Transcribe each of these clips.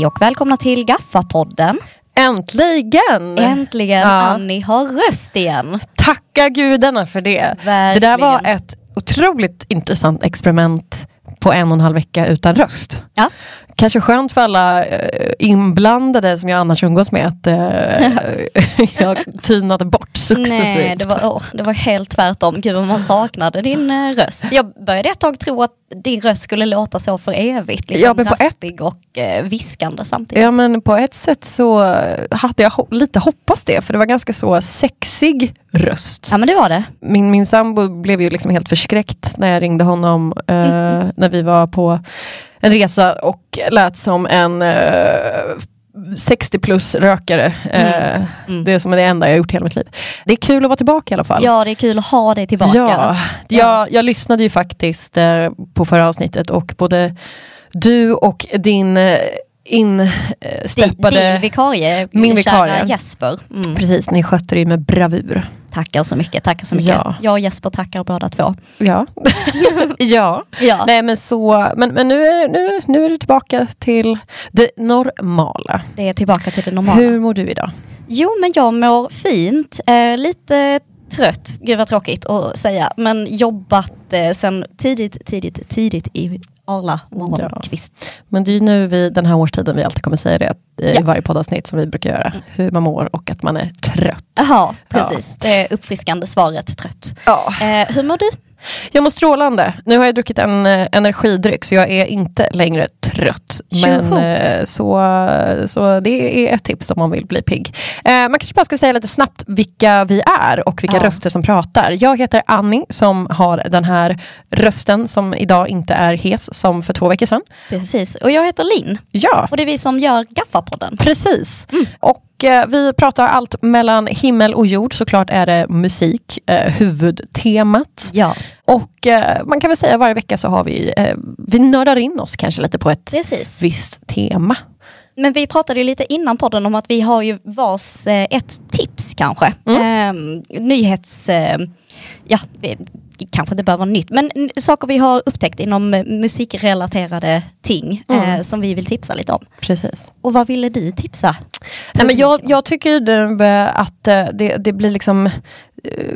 Hej och välkomna till Gaffa-podden. Äntligen! Äntligen Ja. Annie har röst igen. Tacka gudarna för det. Verkligen. Det där var ett otroligt intressant experiment på en och en halv vecka utan röst. Ja. Kanske skönt för alla eh, inblandade som jag annars umgås med att eh, jag tynade bort successivt. Nej, det var, åh, det var helt tvärtom. Gud vad man saknade din eh, röst. Jag började ett tag tro att din röst skulle låta så för evigt. Liksom Ja, men på ett- raspig och eh, viskande samtidigt. Ja men på ett sätt så hade jag ho- lite hoppats det för det var ganska så sexig röst. Ja men det var det. Min, min sambo blev ju liksom helt förskräckt när jag ringde honom eh, Mm. när vi var på en resa och lät som en eh, 60 plus rökare. Eh, Mm. Det är som det enda jag gjort hela mitt liv. Det är kul att vara tillbaka i alla fall. Ja det är kul att ha dig tillbaka. Ja, jag, jag lyssnade ju faktiskt eh, på förra avsnittet och både du och din eh, Din, insteppade... din vikarie, Min vikarie. Jesper. Mm. Precis, ni skötte det ju med bravur. Tackar så mycket, tackar så mycket. Ja. Jag och Jesper tackar båda två. Ja. ja. Ja. Nej men så, men, men nu, är, nu, nu är det tillbaka till det normala. Det är tillbaka till det normala. Hur mår du idag? Jo men jag mår fint, eh, lite trött, gud vad tråkigt att säga, men jobbat eh, sen tidigt, tidigt, tidigt i Arla morgonkvist. Men det är ju nu vid den här årstiden vi alltid kommer säga det i Ja. varje poddavsnitt som vi brukar göra. Hur man mår och att man är trött. Jaha, precis. Det är uppfriskande svaret trött. Ja. Eh, hur mår du? Jag mår strålande. Nu har jag druckit en eh, energidryck så jag är inte längre trött. Men eh, så, så det är ett tips om man vill bli pigg. Eh, man kanske bara ska säga lite snabbt vilka vi är och vilka Ja. röster som pratar. Jag heter Annie som har den här rösten som idag inte är hes som för två veckor sedan. Precis, och jag heter Linn Ja, och det är vi som gör Gaffa-podden. precis. Och eh, vi pratar allt mellan himmel och jord. Såklart är det musik, eh, huvudtemat. Ja, Och eh, man kan väl säga varje vecka så har vi, eh, vi nördar in oss kanske lite på ett precis. visst tema. Men vi pratade ju lite innan podden om att vi har ju vars eh, ett tips kanske. Mm. Eh, nyhets... Eh, ja, eh, kanske inte behöver vara nytt, men saker vi har upptäckt inom eh, musikrelaterade ting Mm. eh, som vi vill tipsa lite om. Precis. Och vad ville du tipsa? Nej, men jag, jag tycker eh, att eh, det, det blir liksom eh,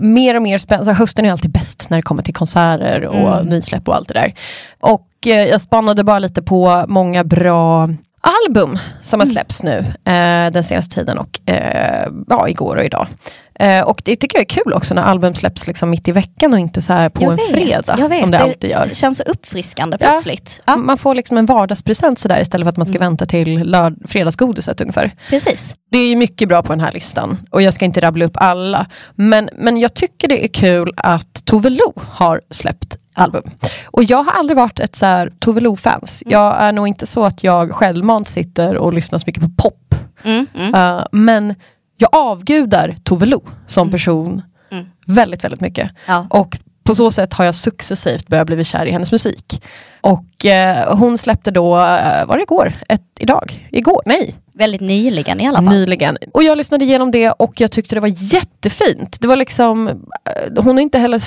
mer och mer spännande. Hösten är alltid bäst när det kommer till konserter och Mm. nysläpp och allt det där. Och eh, jag spannade bara lite på många bra album som har släppts nu eh, den senaste tiden och eh, ja, igår och idag. Eh, och det tycker jag är kul också när album släpps liksom mitt i veckan och inte så här på Jag en vet, fredag vet. som det alltid gör. Det känns så uppfriskande Ja. plötsligt. Ja, Man får liksom en vardagspresent sådär istället för att man ska vänta till lörd- fredagsgodiset ungefär. precis. Det är ju mycket bra på den här listan och jag ska inte rabbla upp alla. Men, men jag tycker det är kul att Tove Lo har släppt album. Och jag har aldrig varit ett så här Tove Lo-fans. Jag är nog inte så att jag självmant sitter och lyssnar så mycket på pop. Mm, mm. Uh, men jag avgudar Tove Lo som person Mm. väldigt, väldigt mycket. Ja. Och på så sätt har jag successivt börjat bli kär i hennes musik. Och eh, hon släppte då, eh, var det igår? Ett, idag? Igår? Nej, Väldigt nyligen i alla fall. nyligen. Och jag lyssnade igenom det och jag tyckte det var jättefint. Det var liksom, eh, hon har inte heller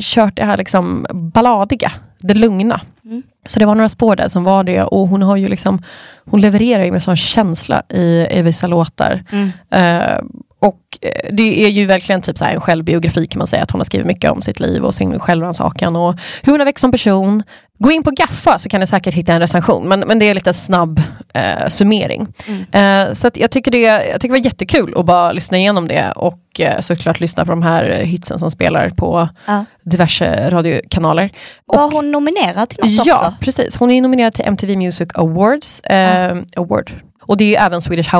kört det här liksom balladiga, det lugna. Mm. Så det var några spår där som var det och hon har ju liksom, hon levererar ju med sån känsla i, i vissa låtar. Mm. Eh, och eh, det är ju verkligen typ så en självbiografi kan man säga, att hon har skrivit mycket om sitt liv och sin självrannsakan och hur hon har växt som person. Gå in på Gaffa så kan ni säkert hitta en recension, men, men det är lite snabb eh, summering. Eh, så jag, tycker det, jag tycker det var jättekul att bara lyssna igenom det och eh, såklart lyssna på de här eh, hitsen som spelar på Ja. diverse radiokanaler. Var Och- hon nominerad till något Ja, också? precis. Hon är nominerad till MTV Music Awards. Eh, Award. Och det är ju även Swedish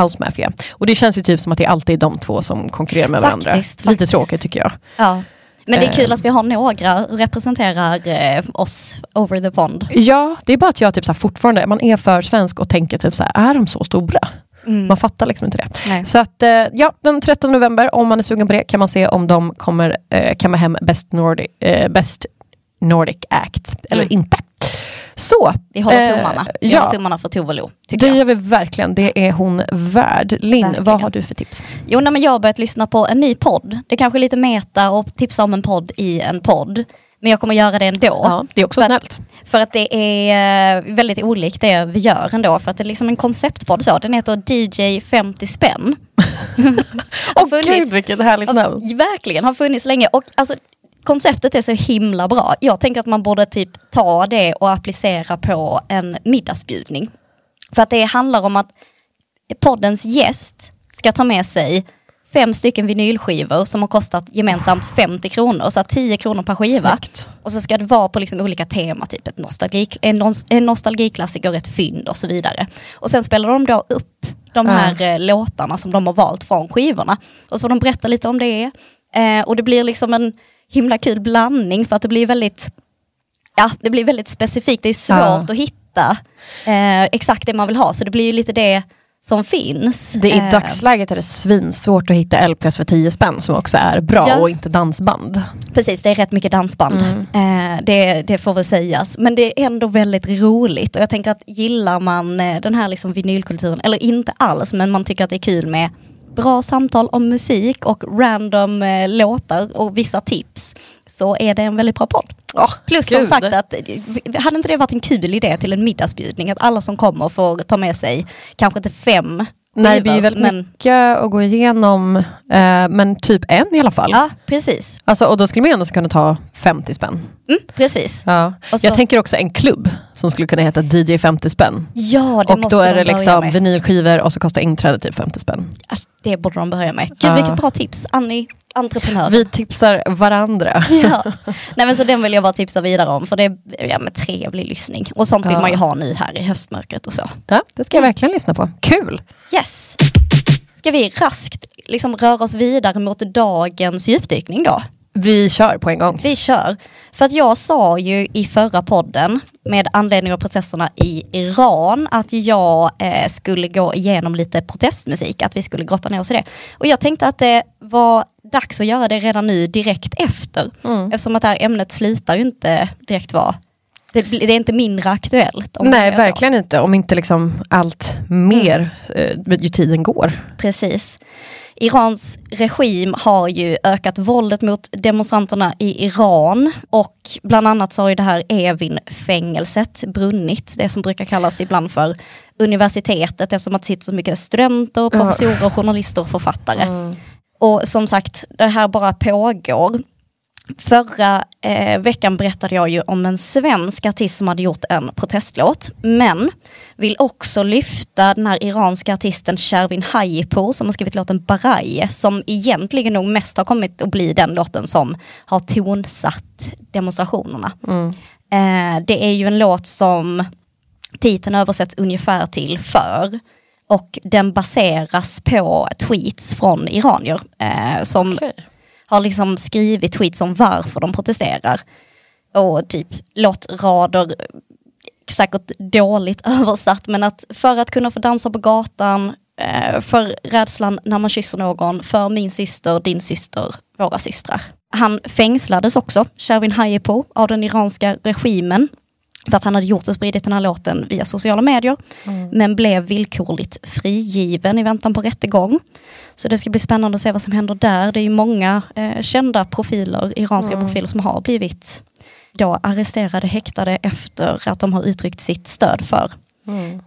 House, Mafia. Och det känns ju typ som att det alltid är de två som konkurrerar med varandra. Faktiskt, Lite faktiskt. tråkigt tycker jag. Ja. Men det är kul Eh. att vi har några representerar eh, oss over the pond. Ja, det är bara att jag typ så fortfarande, man är för svensk och tänker typ så här, är de så stora? Mm. Man fattar liksom inte det. Nej. Så att eh, ja, den 13 november, om man är sugen på det, kan man se om de kommer eh, kamma hem Best Nordic, eh, Best Nordic Act eller Mm. inte. Så, Vi håller eh, tummarna. Vi ja. håller tummarna för Tove Lo, det jag. gör vi verkligen. Det är hon värd. Linn, Verkligen. vad har du för tips? Jo, nej, men jag har börjat lyssna på en ny podd. Det är kanske är lite meta och tipsa om en podd i en podd. Men jag kommer göra det ändå. Ja, det är också För snällt. För att det är eh, väldigt olikt det vi gör ändå. För att det är liksom en konceptpodd så. Den heter DJ 50 spänn. Åh gud vilket härligt namn. Verkligen, har funnits länge. Och alltså, konceptet är så himla bra. Jag tänker att man borde typ ta det och applicera på en middagsbjudning. För att det handlar om att poddens gäst ska ta med sig fem stycken vinylskivor som har kostat gemensamt 50 kronor, så att 10 kronor per skiva. Snyggt. Och så ska det vara på liksom olika teman, typ ett nostalgi, en, nos- en nostalgiklassiker, ett fynd och så vidare. Och sen spelar de då upp de här eh, låtarna som de har valt från skivorna. Och så får de berätta lite om det. Eh, och det blir liksom en himla kul blandning för att det blir väldigt, ja det blir väldigt specifikt. Det är svårt Ja. att hitta eh, exakt det man vill ha, så det blir ju lite det som finns. Det, I Eh, dagsläget är det svinsvårt att hitta LPs för 10 spänn som också är bra Ja. och inte dansband. Precis, det är rätt mycket dansband. Eh, det, det får väl sägas. Men det är ändå väldigt roligt och jag tänker att gillar man eh, den här liksom vinylkulturen, eller inte alls, men man tycker att det är kul med bra samtal om musik och random eh, låtar och vissa tips, så är det en väldigt bra podd. Oh, Plus som sagt att, eh, hade inte det varit en kul idé till en middagsbjudning, att alla som kommer får ta med sig kanske inte fem Nej, är skivor, väldigt men, mycket att gå igenom, eh, men typ en i alla fall. Ja, precis. Alltså, och då skulle man ändå kunna ta 50 spänn. Mm, precis. Ja. Så- Jag tänker också en klubb som skulle kunna heta DJ 50 spänn. Ja, det och måste då de är det liksom med. vinylskivor och så kostar inträde typ 50 spänn. Ja, Det borde de börja med. Gud Ja. vilket bra tips, Annie, entreprenör. Vi tipsar varandra. Ja. Nej men så den vill jag bara tipsa vidare om för det är ja, men trevlig lyssning. Och sånt vill Ja. man ju ha nu här i höstmörkret och så. Ja, det ska jag verkligen lyssna på. Kul! Yes. Ska vi raskt liksom röra oss vidare mot dagens djupdykning då? Vi kör på en gång. Vi kör. För att jag sa ju i förra podden med anledning av processerna i Iran att jag eh, skulle gå igenom lite protestmusik, att vi skulle grotta ner oss i det. Och jag tänkte att det var dags att göra det redan nu direkt efter. Mm. Eftersom att det här ämnet slutar ju inte direkt vara, det, det är inte mindre aktuellt. Nej, så. verkligen inte. Om inte liksom allt mer eh, ju tiden går. Precis. Irans regim har ju ökat våldet mot demonstranterna i Iran och bland annat så har ju det här Evin-fängelset brunnit, det som brukar kallas ibland för universitetet eftersom att det sitter så mycket studenter, professorer, journalister och författare. Och som sagt, det här bara pågår. Förra eh, veckan berättade jag ju om en svensk artist som hade gjort en protestlåt, men vill också lyfta den här iranska artisten Shervin Hajipour som har skrivit låten Baraye, som egentligen nog mest har kommit att bli den låten som har tonsatt demonstrationerna. Eh, det är ju en låt som titeln översätts ungefär till för och den baseras på tweets från iranier eh, som har liksom skrivit tweets om varför de protesterar. Och typ låtrader, säkert dåligt översatt, men att för att kunna få dansa på gatan, eh, för rädslan när man kysser någon, för min syster, din syster, våra systrar. Han fängslades också, Shervin Hayepo, av den iranska regimen för att han hade gjort och spridit den här låten via sociala medier, men blev villkorligt frigiven i väntan på rättegång. Så det ska bli spännande att se vad som händer där. Det är ju många eh, kända profiler, iranska profiler som har blivit då arresterade, häktade efter att de har uttryckt sitt stöd för,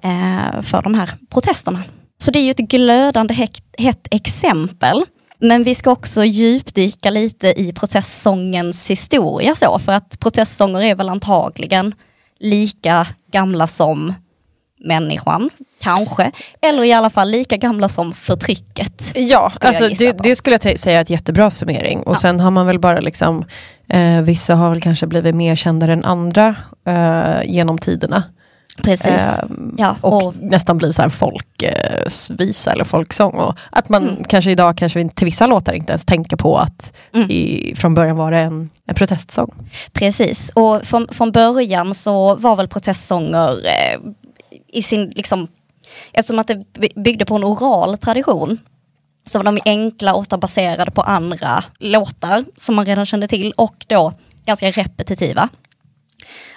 eh, för de här protesterna. Så det är ju ett glödande hett exempel. Men vi ska också djupdyka lite i protestsångens historia så, för att protestsånger är väl antagligen lika gamla som människan, kanske. Eller i alla fall lika gamla som förtrycket. Ja, Skulle alltså det, det skulle jag säga är ett jättebra summering. Och Ja. sen har man väl bara liksom, eh, vissa har väl kanske blivit mer kända än andra eh, genom tiderna. Precis. Eh, ja, och, och, nästan blir så här folkvisa eller folksång. Och att man Mm. kanske idag kanske till vissa låtar inte ens tänker på att Mm. i, från början var det en, en protestsång. precis. Och från, från början så var väl protestsånger eh, i sin, liksom, eftersom att det by- byggde på en oral tradition, så var de enkla, ofta baserade på andra låtar som man redan kände till och då ganska repetitiva.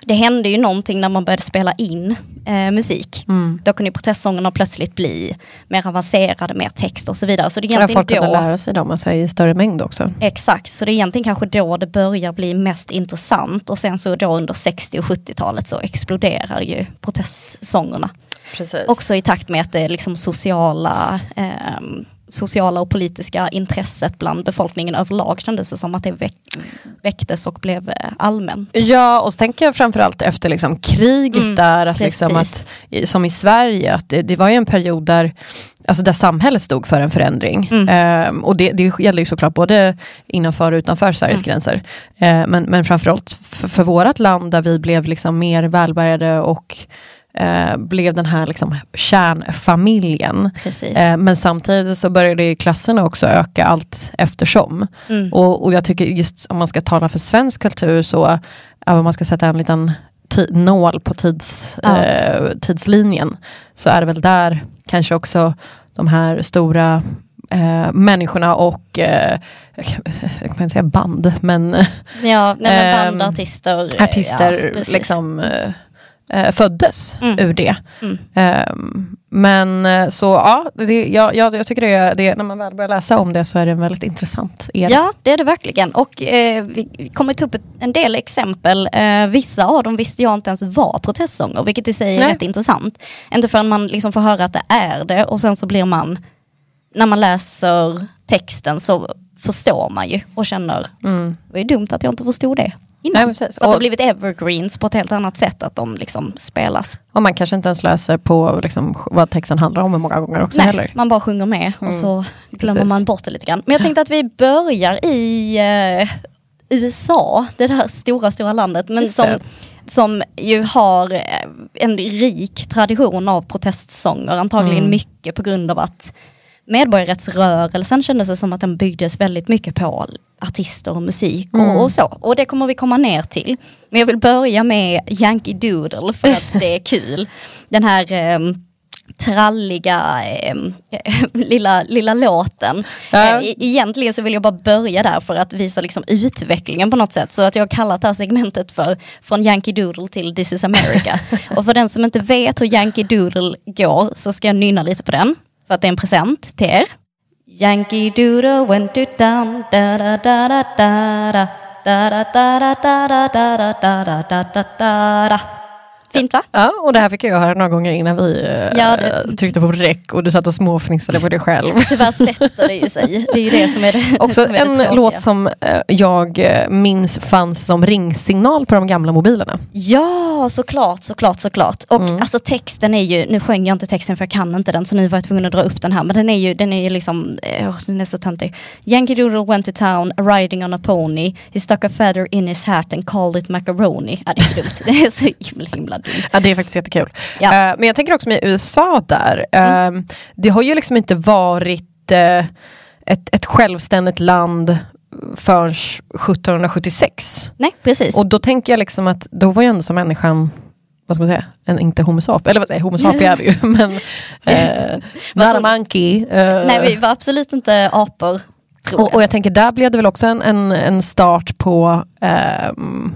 Det hände ju någonting när man började spela in eh, musik. Mm. Då kunde protestsångerna plötsligt bli mer avancerade, mer text och så vidare. Så det är Ja, egentligen folk kunde då, lära sig dem alltså, i större mängd också. exakt, så det är egentligen kanske då det börjar bli mest intressant och sen så då under 60 och 70-talet så exploderar ju protestsångerna. Precis. Också i takt med att det liksom sociala, ehm, sociala och politiska intresset bland befolkningen överlag kändes det som att det väck, väcktes och blev eh, allmän. Ja, och så tänker jag framförallt efter liksom kriget Mm, där, att liksom att, som i Sverige, att det, det var ju en period där, alltså där samhället stod för en förändring. Mm. Ehm, och det, det gäller ju såklart både innanför och utanför Sveriges Mm. gränser. Ehm, men, men framförallt för, för vårt land där vi blev liksom mer välbärgade och eh, blev den här liksom kärnfamiljen. Eh, men samtidigt så började ju klasserna också öka allt eftersom. Mm. Och, och jag tycker just om man ska tala för svensk kultur så, om man ska sätta en liten nål på tids, Ja. eh, tidslinjen, så är det väl där kanske också de här stora eh, människorna och, eh, jag kan jag kan inte säga band, men Ja, nej, men Ehm, band, artister. eh, ja, liksom eh, föddes Mm. ur det. Mm. Ehm, men eh, så ja, det, ja, ja, jag tycker det, det, när man väl börjar läsa om det så är det en väldigt intressant era. Ja, det är det verkligen. Och eh, vi kommer ta upp ett, en del exempel. Eh, vissa av dem visste jag inte ens var protestsånger, vilket i sig är Nej. rätt intressant. Inte förrän man liksom får höra att det är det och sen så blir man, när man läser texten så förstår man ju och känner, Mm. det var ju dumt att jag inte förstod det innan. Nej. Att det har blivit evergreens på ett helt annat sätt, att de liksom spelas. och man kanske inte ens läser på liksom, vad texten handlar om många gånger också heller. Nej, man bara sjunger med och Mm, så glömmer precis. man bort det lite grann. Men jag tänkte att vi börjar i eh, USA, det där stora, stora landet, men Just som, det. som ju har eh, en rik tradition av protestsånger, antagligen Mm. mycket på grund av att medborgarrättsrörelsen kändes det som att den byggdes väldigt mycket på artister och musik och, Mm. och så. Och det kommer vi komma ner till. Men jag vill börja med Yankee Doodle för att det är kul. Den här ehm, tralliga ehm, lilla, lilla låten. Ja. Eh, e- egentligen så vill jag bara börja där för att visa liksom utvecklingen på något sätt. Så att jag har kallat det här segmentet för Från Yankee Doodle till This is America. och för den som inte vet hur Yankee Doodle går så ska jag nynna lite på den. För att det är en present till er. Yankee Doodle went to town da da da da da da da da da da da da da da da da da da Fint va? Ja, och det här fick jag höra några gånger innan vi eh, Ja, det- tryckte på rec och du satt och småfnissade på dig själv. Tyvärr sätter det ju sig. Det är ju det som är det Också som är det en tråkiga. låt som eh, jag eh, minns fanns som ringsignal på de gamla mobilerna. Ja, såklart, såklart, såklart. Och Mm. alltså texten är ju, nu sjöng jag inte texten för jag kan inte den så nu var jag tvungen att dra upp den här. Men den är ju, den är ju liksom, eh, den är så töntig. Yankee Doodle went to town riding on a pony. He stuck a feather in his hat and called it macaroni. Ja, det är så dumt. Det är så himla, himla dumt. Ja, det är faktiskt jättekul. Ja. Eh, men jag tänker också med USA där, eh, det har ju liksom inte varit eh, ett, ett självständigt land förrän 1776. Nej, precis. Och då tänker jag liksom att då var ju ändå som människan vad ska man säga, en inte homo sapien, eller vad säger homo sapien är vi ju, men eh, not a monkey. eh, Nej, vi var absolut inte apor. Och, jag. och jag tänker där blev det väl också en, en, en start på ehm,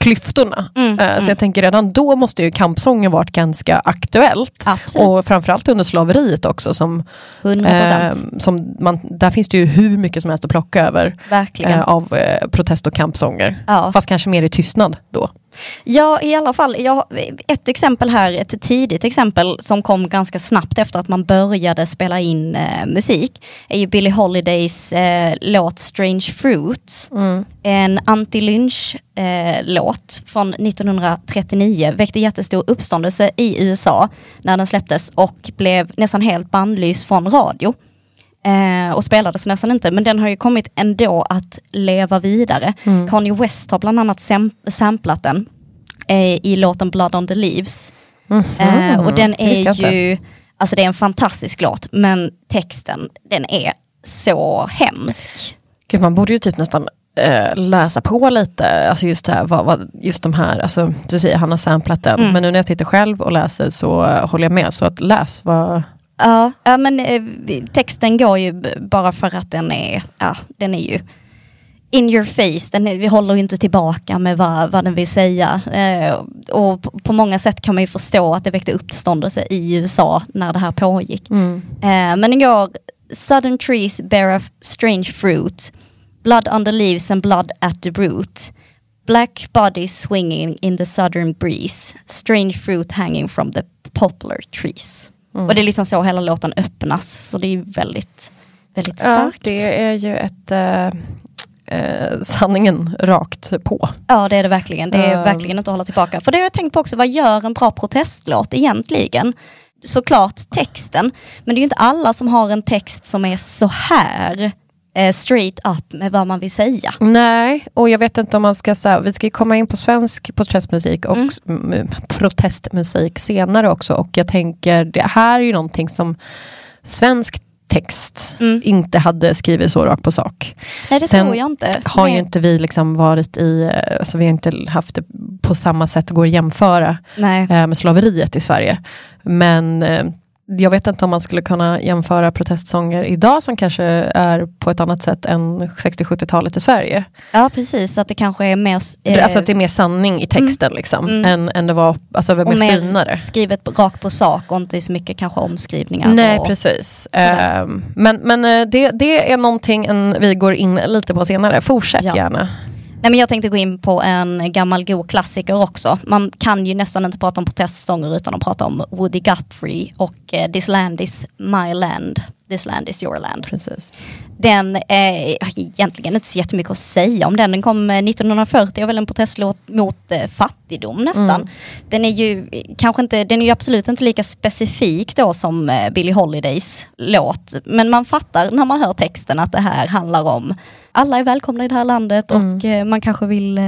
klyftorna. Mm, mm. Så jag tänker redan då måste ju kampsången varit ganska aktuellt. Absolut, Och framförallt under slaveriet också. Som, 100 procent. ehm, som man, där finns det ju hur mycket som helst att plocka över eh, av eh, protest och kampsånger. ja. Fast kanske mer i tystnad då. Ja, i alla fall. Jag, ett exempel här, ett tidigt exempel som kom ganska snabbt efter att man började spela in eh, musik, är ju Billie Holidays eh, låt Strange Fruits. En anti-lynch-låt från 1939 väckte jättestor uppståndelse i USA när den släpptes och blev nästan helt bannlyst från radio. Eh, och spelades nästan inte, men den har ju kommit ändå att leva vidare. Mm. Kanye West har bland annat sam samplat den eh, i låten Blood on the Leaves. Mhm. Eh, och den är ju, alltså det är en fantastisk låt, men texten, den är så hemsk. Gud, man borde ju typ nästan eh, läsa på lite, alltså just, här, vad, vad, just de här, alltså, du säger han har samplat den, Mm. men nu när jag sitter själv och läser så eh, håller jag med, så att läs vad... Ja, ja men eh, texten går ju bara för att den är, ja, den är ju in your face, den är, vi håller ju inte tillbaka med vad, vad den vill säga. Eh, och på, på, många sätt kan man ju förstå att det väckte uppståndelse i USA när det här pågick. Mm. Eh, men igår, Southern trees bear a strange fruit, blood on the leaves and blood at the root. Black bodies swinging in the southern breeze, strange fruit hanging from the poplar trees. Mm. Och det är liksom så hela låten öppnas, så det är väldigt, väldigt starkt. Ja, det är ju ett äh, äh, sanningen rakt på. Ja det är det verkligen, det är um. verkligen inte att hålla tillbaka. För det har jag tänkt på också, vad gör en bra protestlåt egentligen? Såklart texten, men det är ju inte alla som har en text som är så här eh, straight up med vad man vill säga. Nej, och jag vet inte om man ska säga, vi ska komma in på svensk protestmusik och mm. protestmusik senare också och jag tänker det här är ju någonting som svensk text mm. inte hade skrivit så rakt på sak. Nej det Sen tror jag inte. har Nej. ju inte vi liksom varit i, eh, alltså vi har inte haft det på samma sätt, går att jämföra. Eh, med slaveriet i Sverige. Men eh, jag vet inte om man skulle kunna jämföra protestsånger idag som kanske är på ett annat sätt än 60-70-talet i Sverige. Ja precis, att det kanske är mer... Eh, alltså att det är mer sanning i texten mm. liksom, mm. Än, än det var, alltså mer, mer finare. skrivet rakt på sak och inte så mycket kanske omskrivningar. Nej och, precis. Uh, men men eh, det, det är någonting en, vi går in lite på senare, fortsätt ja. gärna. Nej, men jag tänkte gå in på en gammal god klassiker också. Man kan ju nästan inte prata om protestsånger utan att prata om Woody Guthrie och eh, This land is my land. This land is your land. Precis. Den är egentligen inte så jättemycket att säga om den. Den kom 1940 eh, och väl en protestlåt mot eh, fattigdom nästan. Mm. Den är ju kanske inte, den är ju absolut inte lika specifik då som eh, Billie Holidays låt. Men man fattar när man hör texten att det här handlar om alla är välkomna i det här landet mm. och eh, man kanske vill eh,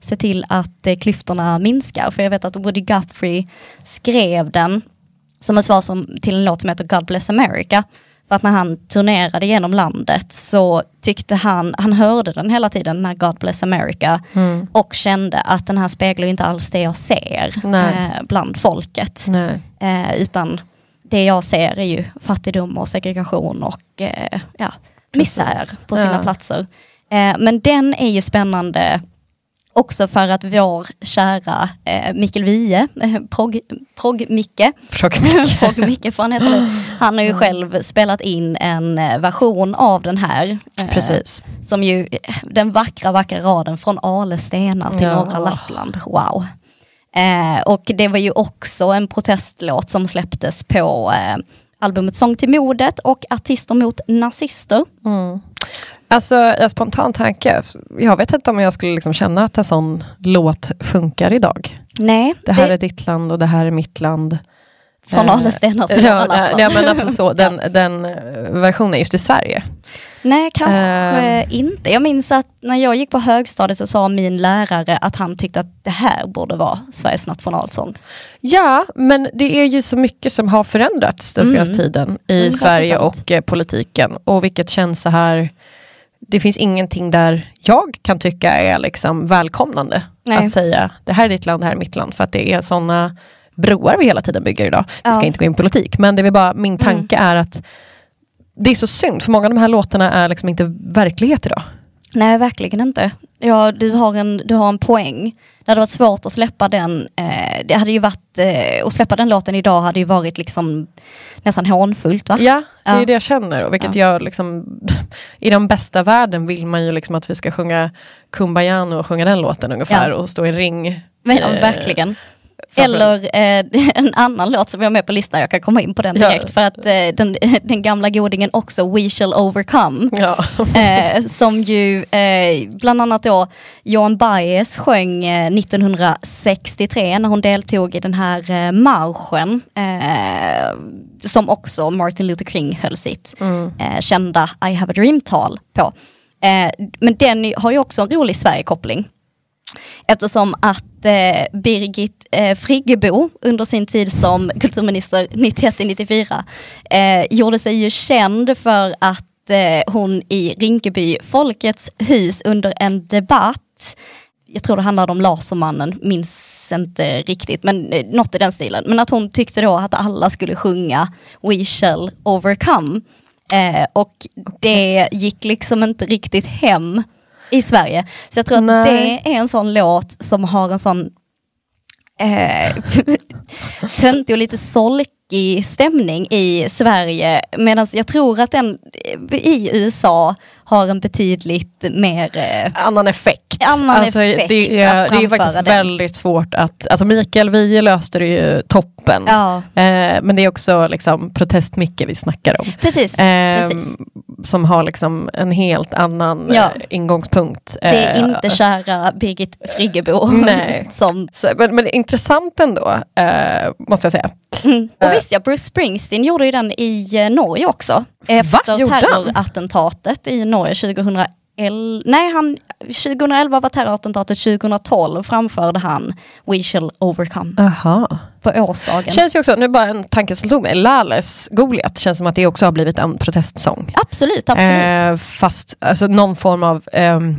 se till att eh, klyftorna minskar. För jag vet att Woody Guthrie skrev den som ett svar som, till en låt som heter God Bless America. För att när han turnerade genom landet så tyckte han, han hörde den hela tiden, den här God Bless America, mm. och kände att den här speglar inte alls det jag ser eh, bland folket. Eh, utan det jag ser är ju fattigdom och segregation och eh, ja, misär på sina ja. platser. Eh, men den är ju spännande Också för att vår kära eh, Mikael Wiehe, eh, Progg-Micke, Progg-Micke han heta nu, han har ju själv spelat in en version av den här. Eh, Precis. Som ju, den vackra, vackra raden från Ale stenar till ja. norra Lappland, wow. Eh, och det var ju också en protestlåt som släpptes på eh, albumet Sång till modet och Artister mot nazister. Mm. Alltså, en spontan tanke, jag vet inte om jag skulle liksom känna att en sån låt funkar idag. Nej. Det här det... är ditt land och det här är mitt land. Från alla stenar till ja, alla ja, men absolut så, den, den eh, versionen just i Sverige. Nej, kanske uh, inte. Jag minns att när jag gick på högstadiet så sa min lärare att han tyckte att det här borde vara Sveriges nationalsång. Ja, men det är ju så mycket som har förändrats den senaste mm. tiden i 100%. Sverige och eh, politiken. Och vilket känns så här, det finns ingenting där jag kan tycka är liksom välkomnande. Nej. Att säga, det här är ditt land, det här är mitt land. För att det är sådana broar vi hela tiden bygger idag. Vi ska inte gå in på politik, men det är bara, min tanke mm. är att det är så synd, för många av de här låtarna är liksom inte verklighet idag. Nej, verkligen inte. Ja, du, har en, du har en poäng. Det hade varit svårt att släppa den. Eh, det hade ju varit, eh, att släppa den låten idag hade ju varit liksom nästan hånfullt va? Ja, det är ja. det jag känner. Och vilket ja. jag liksom, I den bästa världen vill man ju liksom att vi ska sjunga Kumbayano och sjunga den låten ungefär ja. och stå i en ring. Men, ja, verkligen. Eller eh, en annan låt som jag har med på listan, jag kan komma in på den direkt, ja. för att eh, den, den, gamla godingen också, We shall overcome, ja. eh, som ju eh, bland annat då Johan Baez sjöng 1963 eh, när hon deltog i den här eh, marschen, som också Martin Luther King höll sitt mm. kända I have a dream-tal på. men den har ju också en rolig Sverige-koppling. Eftersom att eh, Birgit eh, Friggebo under sin tid som kulturminister 91-94 eh, gjorde sig ju känd för att eh, hon i Rinkeby Folkets hus under en debatt jag tror det handlade om Lasermannen, minns inte riktigt, men eh, något i den stilen. Men att hon tyckte då att alla skulle sjunga We shall overcome. Eh, och det gick liksom inte riktigt hem i Sverige. Så jag tror att Nej. det är en sån låt som har en sån eh, töntig och lite solkig stämning i Sverige. Medan jag tror att den i USA har en betydligt mer... Eh, Annan effekt. Annan effekt det, är, att det är faktiskt den. väldigt svårt att, alltså Mikael Wiehe löste det ju toppen. ja, Eh, men det är också liksom protest-Micke vi snackar om. precis. Eh, precis. som har liksom en helt annan Ja. eh, ingångspunkt. Det är Eh, inte kära Birgit Friggebo Nej. som så, men, men intressant ändå, eh, måste jag säga. Mm. Och visst ja, Bruce Springsteen gjorde ju den i eh, Norge också. Efter Gjorde han? terrorattentatet i Norge 2011. Nej, han, 2011 var terrorattentatet, 2012 framförde han We shall overcome Aha. på årsdagen. Känns ju också, nu bara en tanke som tog mig, Lales Goliat känns som att det också har blivit en protestsång. absolut, absolut. Eh, fast alltså, någon form av, ehm,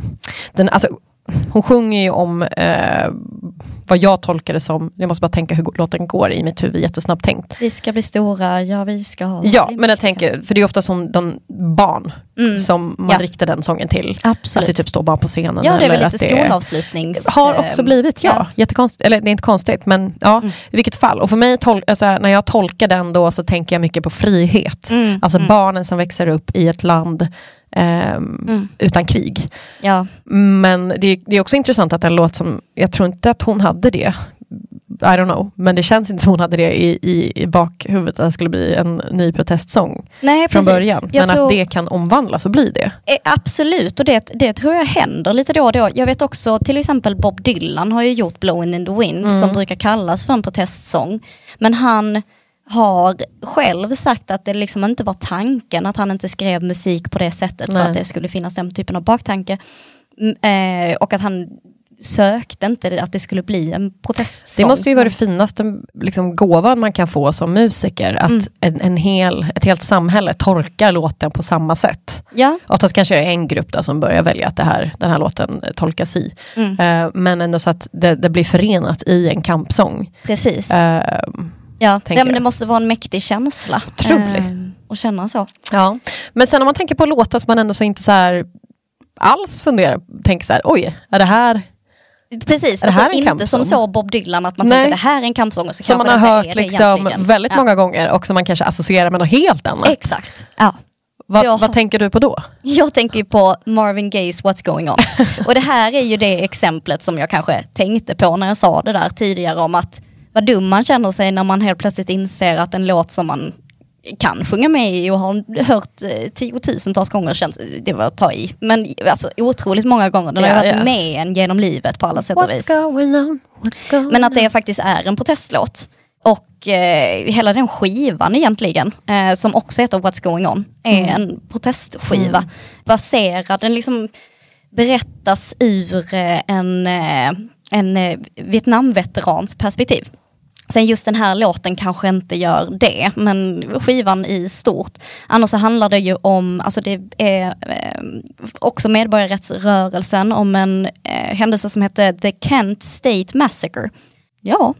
den, alltså, hon sjunger ju om eh, vad jag tolkar det som, jag måste bara tänka hur låten går i mitt huvud, jättesnabbt tänkt. vi ska bli stora, ja vi ska ha... Ja, men jag tänker, för det är ofta som de barn Mm. som man Ja. riktar den sången till. Absolut. Att det typ står barn på scenen. ja, det är väl lite skolavslutnings... har också eh, blivit, ja. ja. Jättekonstigt, eller det är inte konstigt, men ja, Mm. i vilket fall. Och för mig, tol- alltså, när jag tolkar den då så tänker jag mycket på frihet. Mm, Alltså mm, barnen som växer upp i ett land Mm. utan krig. Ja, Men det, det är också intressant att en låt som, jag tror inte att hon hade det, I don't know, men det känns inte som hon hade det i, i, i bakhuvudet, att det skulle bli en ny protestsång nej från precis. början. Jag Men tror- att det kan omvandlas och bli det. Eh, Absolut, och det, det tror jag händer lite då och då. Jag vet också till exempel Bob Dylan har ju gjort Blowing in the wind Mm. som brukar kallas för en protestsång. Men han har själv sagt att det liksom inte var tanken att han inte skrev musik på det sättet Nej. för att det skulle finnas den typen av baktanke. Mm, eh, och att han sökte inte att det skulle bli en protestsång. Det måste ju vara det finaste liksom, gåvan man kan få som musiker, att Mm. en, en hel, ett helt samhälle tolkar låten på samma sätt. Ja, Oftast kanske det är en grupp då som börjar välja att det här, den här låten tolkas i. mm, Eh, men ändå så att det, det blir förenat i en kampsång. precis. Eh, ja, ja, men det måste vara en mäktig känsla. Otrolig. Eh, och känna så. ja. Men sen om man tänker på låtar som man ändå så inte så här alls funderar, tänker så här, oj, är det här Precis, Är det här alltså en inte kampsång? som så Bob Dylan att man Nej. tänker det här är en kampsång och så som man har hört liksom väldigt Ja, många gånger och som man kanske associerar med något helt annat? Exakt. Ja. Vad, Jag vad tänker du på då? Jag tänker på Marvin Gayes What's going on. och det här är ju det exemplet som jag kanske tänkte på när jag sa det där tidigare om att vad dum man känner sig när man helt plötsligt inser att en låt som man kan sjunga med i och har hört eh, tiotusentals gånger känns, det var att ta i, men alltså otroligt många gånger, den har ju varit ja. med en genom livet på alla sätt och vis. Men att det faktiskt är en protestlåt. Och eh, hela den skivan egentligen, eh, som också heter What's going on, är Mm. en protestskiva. Baserad, den liksom berättas ur eh, en, eh, en eh, Vietnamveterans perspektiv. Sen just den här låten kanske inte gör det, men skivan i stort. Annars så handlar det ju om, alltså det är eh, också medborgarrättsrörelsen, om en eh, händelse som heter The Kent State Massacre. Ja,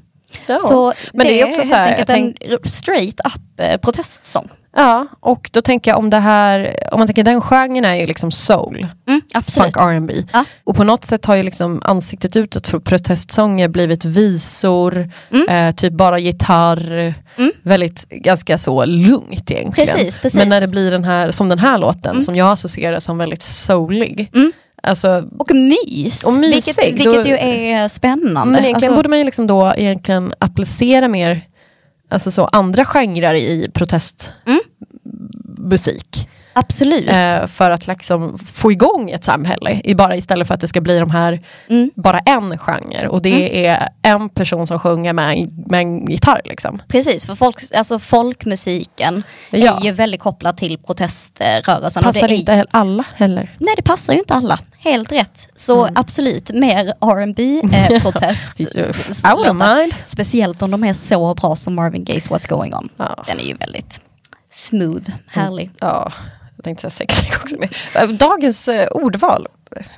Ja. så men det är också så här, en straight up eh, protestsång. Ja, och då tänker jag om det här, om man tänker den genren är ju liksom soul, Mm, funk R&B Ja. Och på något sätt har ju liksom ansiktet utåt för protestsånger blivit visor, Mm. eh, typ bara gitarr, Mm. väldigt ganska så lugnt egentligen. Precis, precis. Men när det blir den här, som den här låten Mm. som jag associerar som väldigt soulig. Mm. Alltså, Och mys, Och mysig, vilket, vilket då- ju är spännande. men egentligen Alltså, borde man ju liksom då egentligen applicera mer alltså så, andra genrer i protestmusik. Mm absolut. Eh, för att liksom få igång ett samhälle, i bara istället för att det ska bli de här, Mm. bara en genre. Och det är en person som sjunger med, med en gitarr. Liksom. Precis, för folk, alltså folkmusiken Ja. är ju väldigt kopplad till proteströrelsen. och Passar det är, inte he- alla heller. Nej, det passar ju inte alla. Helt rätt. Så Mm. absolut, mer R&B eh, protest. Speciellt om de är så bra som Marvin Gayes What's going on. Ja. Den är ju väldigt smooth, härlig. Ja, tänkte säga sexig också. Men, äh, Dagens eh, ordval.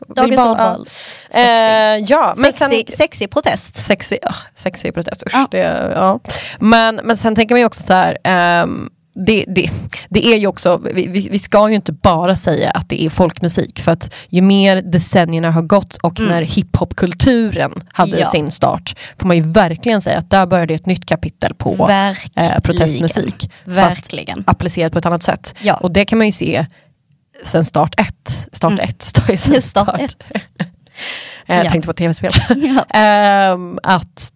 Dagens ordval. Eh, Sexig. ja, men sen, sexig, sexig protest. Sexig, ah, sexig protest, usch. Ja. Det, ja. men, men sen tänker man ju också så här, ehm, det, det, det är ju också, vi, vi ska ju inte bara säga att det är folkmusik för att ju mer decennierna har gått och Mm. när hiphopkulturen hade Ja. sin start får man ju verkligen säga att där började ett nytt kapitel på eh, protestmusik. Fast Verkligen. applicerat på ett annat sätt. Ja. Och det kan man ju se sen start ett. Start Mm. ett står ju sen Start start. ett. Jag Ja. tänkte på tv-spel. Ja. Att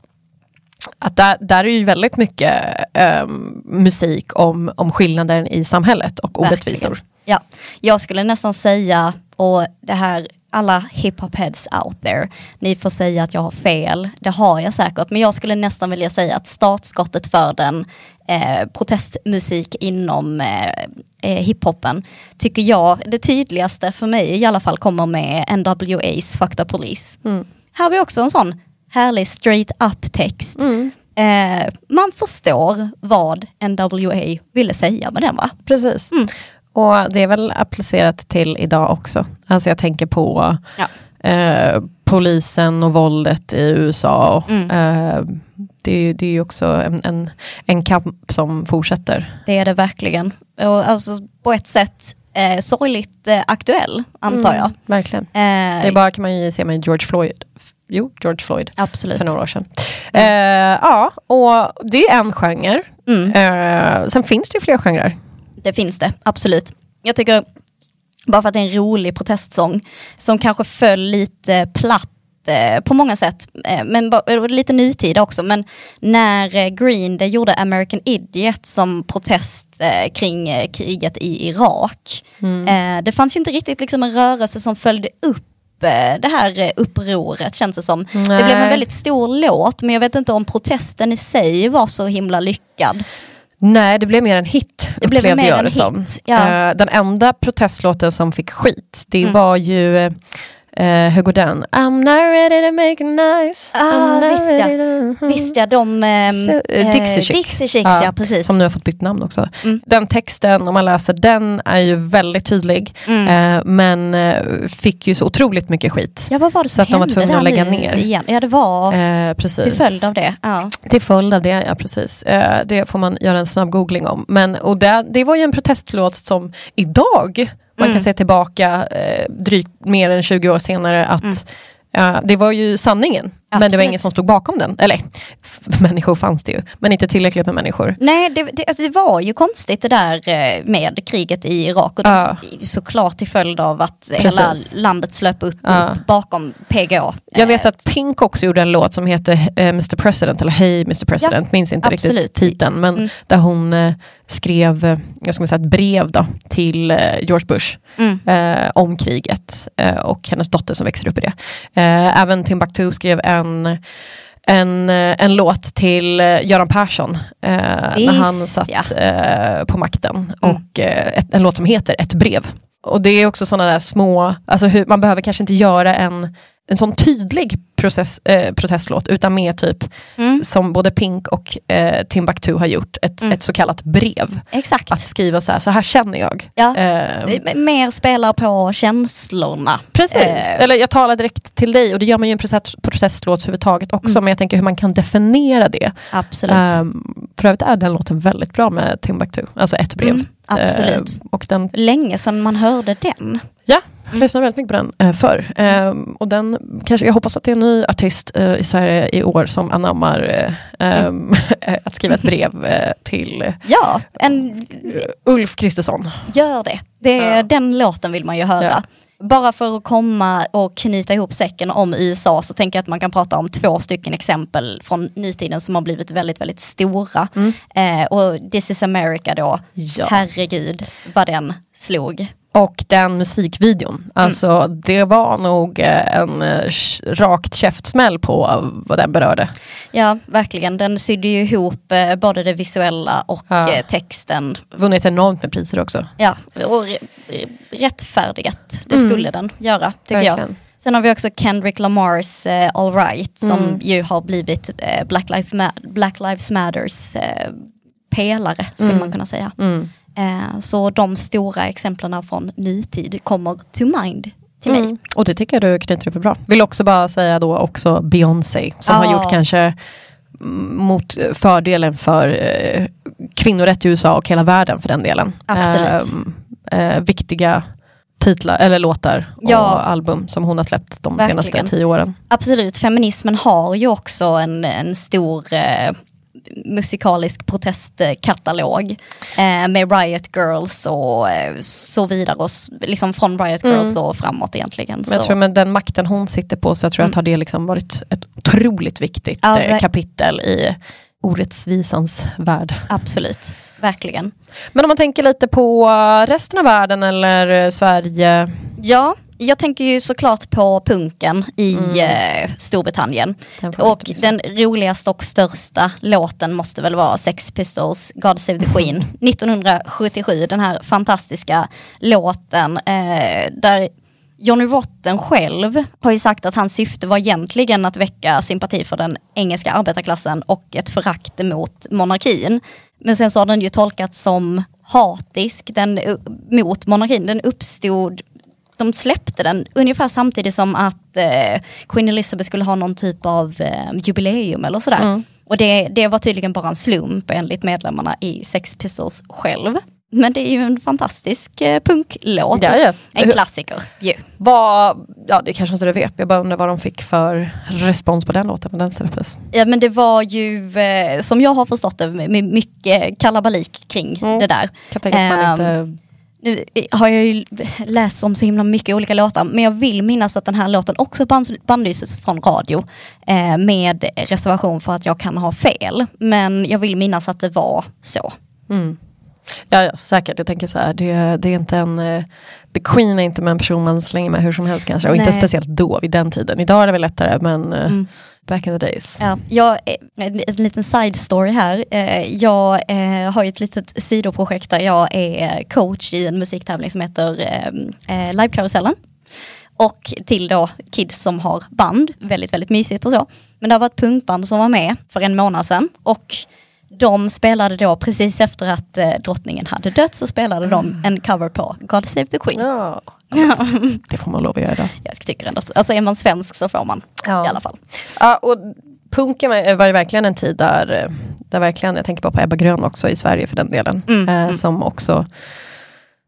att där, där är ju väldigt mycket ehm, musik om, om skillnader i samhället och orättvisor. Verkligen. Ja, jag skulle nästan säga, och det här alla hiphop-heads out there, ni får säga att jag har fel, det har jag säkert, men jag skulle nästan vilja säga att startskottet för den eh, protestmusik inom eh, eh, hiphopen, tycker jag, det tydligaste för mig i alla fall kommer med NWA's Fuck the Police. Mm. Här har vi också en sån härlig straight up text. Mm. Eh, man förstår vad NWA ville säga med den va? Precis. Mm. Och det är väl applicerat till idag också. Alltså jag tänker på Ja. eh, polisen och våldet i USA. Mm. Eh, det, det är ju också en, en, en kamp som fortsätter. Det är det verkligen. Och alltså, på ett sätt eh, sorgligt eh, aktuell, antar jag. Mm, verkligen. Eh, Det är bara kan man ju se med George Floyd. Jo, George Floyd. Absolut. För några år sedan. Eh, ja, och det är en genre. Mm, Eh, sen finns det ju fler genrer. det finns det, absolut. Jag tycker, bara för att det är en rolig protestsång, som kanske föll lite platt eh, på många sätt, eh, men och lite nutida också. Men när eh, Green Day gjorde American Idiot som protest eh, kring eh, kriget i Irak, eh, det fanns ju inte riktigt liksom en rörelse som följde upp eh, det här eh, upproret känns det som. Det blev en Nej. väldigt stor låt men jag vet inte om protesten i sig var så himla lyckad. Nej, det blev mer en hit Det blev upplevde mer jag det som. hit, ja. Eh, den enda protestlåten som fick skit, det Mm. var ju, eh, hur går den? I'm not ready to make it nice. Ah, visst ja. to- Visst ja, de... ehm, Så, eh, Dixie Chicks. Dixie Chicks Ja, ja, precis. Som nu har fått bytt namn också. Mm. Den texten, om man läser den, är ju väldigt tydlig. Mm. eh, men eh, fick ju så otroligt mycket skit. Ja vad var det som så att de var hände tvungna att lägga ner. Igen? Ja det var Eh, precis. till följd av det. Ja. Till följd av det, ja precis. Eh, det får man göra en snabb googling om. Men, och det, det var ju en protestlåt som idag, man Mm. kan se tillbaka eh, drygt mer än 20 år senare, att Mm. eh, det var ju sanningen. Men det var Absolut. ingen som stod bakom den. Eller människor fanns det ju, men inte tillräckligt med människor. Nej det, det, alltså, det var ju konstigt det där eh, med kriget i Irak och det Ja. ju såklart till följd av att hela Precis. landet slöp upp, Ja. bakom PGA. Jag vet Eh, att Pink också gjorde en låt som heter eh, Mr President, eller Hey Mr President, minns inte absolut. riktigt titeln, men Mm. där hon skrev, jag ska säga ett brev då, till George Bush. Mm. eh, om kriget eh, och hennes dotter som växer upp i det. Eh, även Timbuktu skrev en en, eh, en låt till eh, Göran Persson eh, när han satt ja. eh, på makten. Mm. Och eh, ett, en låt som heter Ett brev. Och det är också sådana där små, alltså hur, man behöver kanske inte göra en, en sån tydlig process, eh, protestlåt utan mer typ Mm. som både Pink och eh, Timbuktu har gjort, ett, Mm. ett så kallat brev. Exakt. Att skriva så här, så här känner jag. Ja. Eh, Mer spelar på känslorna. Precis, Eh. eller jag talar direkt till dig och det gör man ju i en protest, protestlåt överhuvudtaget också, Mm. men jag tänker hur man kan definiera det. Absolut. Um, för övrigt är den låten väldigt bra med Timbuktu, alltså ett brev. Mm, absolut. Eh, och den, Länge sedan man hörde den. ja, jag lyssnade väldigt mycket på den uh, förr. Um, och den, kanske, jag hoppas att det är en ny artist eh, i Sverige i år som anammar eh, um, att skriva ett brev eh, till eh, Ja, en, Ulf Kristersson. gör det. det Ja. Den låten vill man ju höra. Ja. Bara för att komma och knyta ihop säcken om USA så tänker jag att man kan prata om två stycken exempel från nutiden som har blivit väldigt, väldigt stora. Mm. Eh, och This is America då, Ja. herregud vad den slog. Och den musikvideon, alltså det var nog eh, en eh, rakt käftsmäll på vad den berörde. Ja, verkligen. Den sydde ju ihop eh, både det visuella och Ja. texten. Vunnit enormt med priser också. Ja, och rättfärdigat. Det Mm. skulle den göra, tycker jag. Verkligen. Sen har vi också Kendrick Lamars eh, All Right som Mm. ju har blivit eh, Black, Lives Black Lives Matters eh, pelare skulle Mm. man kunna säga. Eh, så de stora exemplen från nutid kommer to mind till mig. Mm. Och det tycker jag du knyter upp bra. Vill också bara säga då också Beyoncé som har Ja. gjort kanske mm, mot fördelen för eh, kvinnorätt i USA och hela världen för den delen. Absolut. Eh, eh, viktiga titlar, eller låtar Ja. och album som hon har släppt de Verkligen. senaste tio åren. Absolut, feminismen har ju också en, en stor eh, musikalisk protestkatalog eh, med Riot Girls och eh, så vidare, och, liksom från Riot Girls och framåt egentligen. Mm. Men jag Så. tror med den makten hon sitter på så jag tror jag att har det liksom varit ett otroligt viktigt Ja, eh, kapitel i orättvisans värld. Absolut, verkligen. Men om man tänker lite på eh, resten av världen eller eh, Sverige. Ja, jag tänker ju såklart på punken i eh, Storbritannien. Den Och den roligaste och största låten måste väl vara Sex Pistols, God Save the Queen, 1977. Den här fantastiska låten eh, där Johnny Rotten själv har ju sagt att hans syfte var egentligen att väcka sympati för den engelska arbetarklassen och ett förakt mot monarkin. Men sen så har den ju tolkats som hatisk den, eh, mot monarkin. Den uppstod de släppte den ungefär samtidigt som att eh, Queen Elizabeth skulle ha någon typ av eh, jubileum eller sådär. Mm. Och det, det var tydligen bara en slump enligt medlemmarna i Sex Pistols själv. Men det är ju en fantastisk eh, punklåt. Ja, ja. En klassiker ju. Vad, ja det kanske inte du vet, jag bara undrar vad de fick för respons på den låten när den släpptes. Ja men det var ju, eh, som jag har förstått det, mycket kalabalik kring Mm. det där. Kan tänka Ehm, inte... Nu har jag ju läst om så himla mycket olika låtar, men jag vill minnas att den här låten också band, bandlyses från radio eh, med reservation för att jag kan ha fel. Men jag vill minnas att det var så. Mm. Ja, ja, säkert. Jag tänker så här, det, det är inte en... eh, The Queen är inte med en person man slänger med hur som helst kanske. Och inte Nej. speciellt då, vid den tiden. Idag är det väl lättare, men eh, Mm back in the days. Ja, jag, en, en liten side story här. Eh, jag eh, har ju ett litet sidoprojekt där jag är coach i en musiktävling som heter Livekarusellen. Och till då kids som har band, väldigt väldigt mysigt och så. Men det har varit punkband som var med för en månad sedan och de spelade då precis efter att eh, drottningen hade dött så spelade de en cover på God Save the Queen. Ja, det får man lov att göra. Jag tycker ändå, alltså är man svensk så får man Ja. i alla fall. Ja, och punken var, var ju verkligen en tid där, eh, där verkligen, jag tänker bara på Ebba Grön också i Sverige för den delen, Mm, eh, mm. som också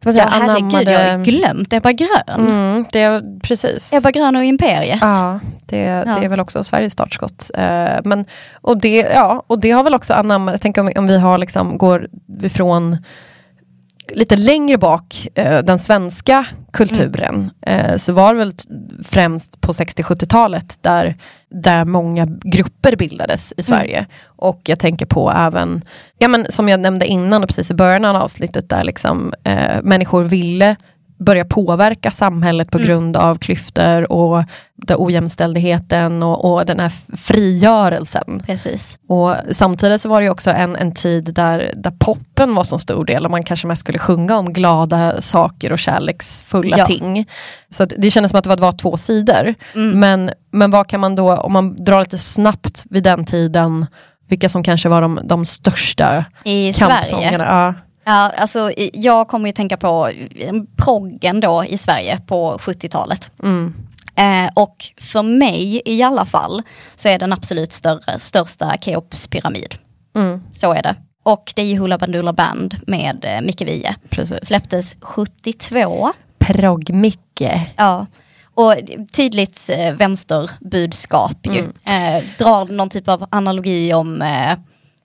Ja herregud, jag har glömt Ebba Grön. Mm, det, precis. Ebba Grön och Imperiet. Ja, det, det Ja. är väl också Sveriges startskott. Eh, men, och, det, ja, och det har väl också anammat, jag tänker om, om vi har liksom, går ifrån lite längre bak, eh, den svenska kulturen, eh, så var det väl främst på 60-70-talet där, där många grupper bildades i Sverige. Och jag tänker på även, ja men som jag nämnde innan och precis i början av avsnittet, där liksom, eh, människor ville börja påverka samhället på Mm. grund av klyftor och den ojämställdheten och, och den här frigörelsen. Precis. Och samtidigt så var det också en, en tid där, där poppen var så stor del och man kanske mest skulle sjunga om glada saker och kärleksfulla Ja. ting. Så det kändes som att det var, två sidor. Mm. Men, men vad kan man då, om man drar lite snabbt vid den tiden, vilka som kanske var de, de största I Sverige. kampsångerna? Ja. Ja, alltså, jag kommer ju tänka på eh, proggen då i Sverige på 70-talet. Mm. Eh, och för mig i alla fall så är den absolut större, största Keops pyramid. Mm. Så är det. Och det är ju Hoola Bandoola Band med eh, Micke Wiehe. Släpptes 72. Progg-Micke. Ja. Och tydligt eh, vänsterbudskap ju. Mm. Eh, drar någon typ av analogi om eh,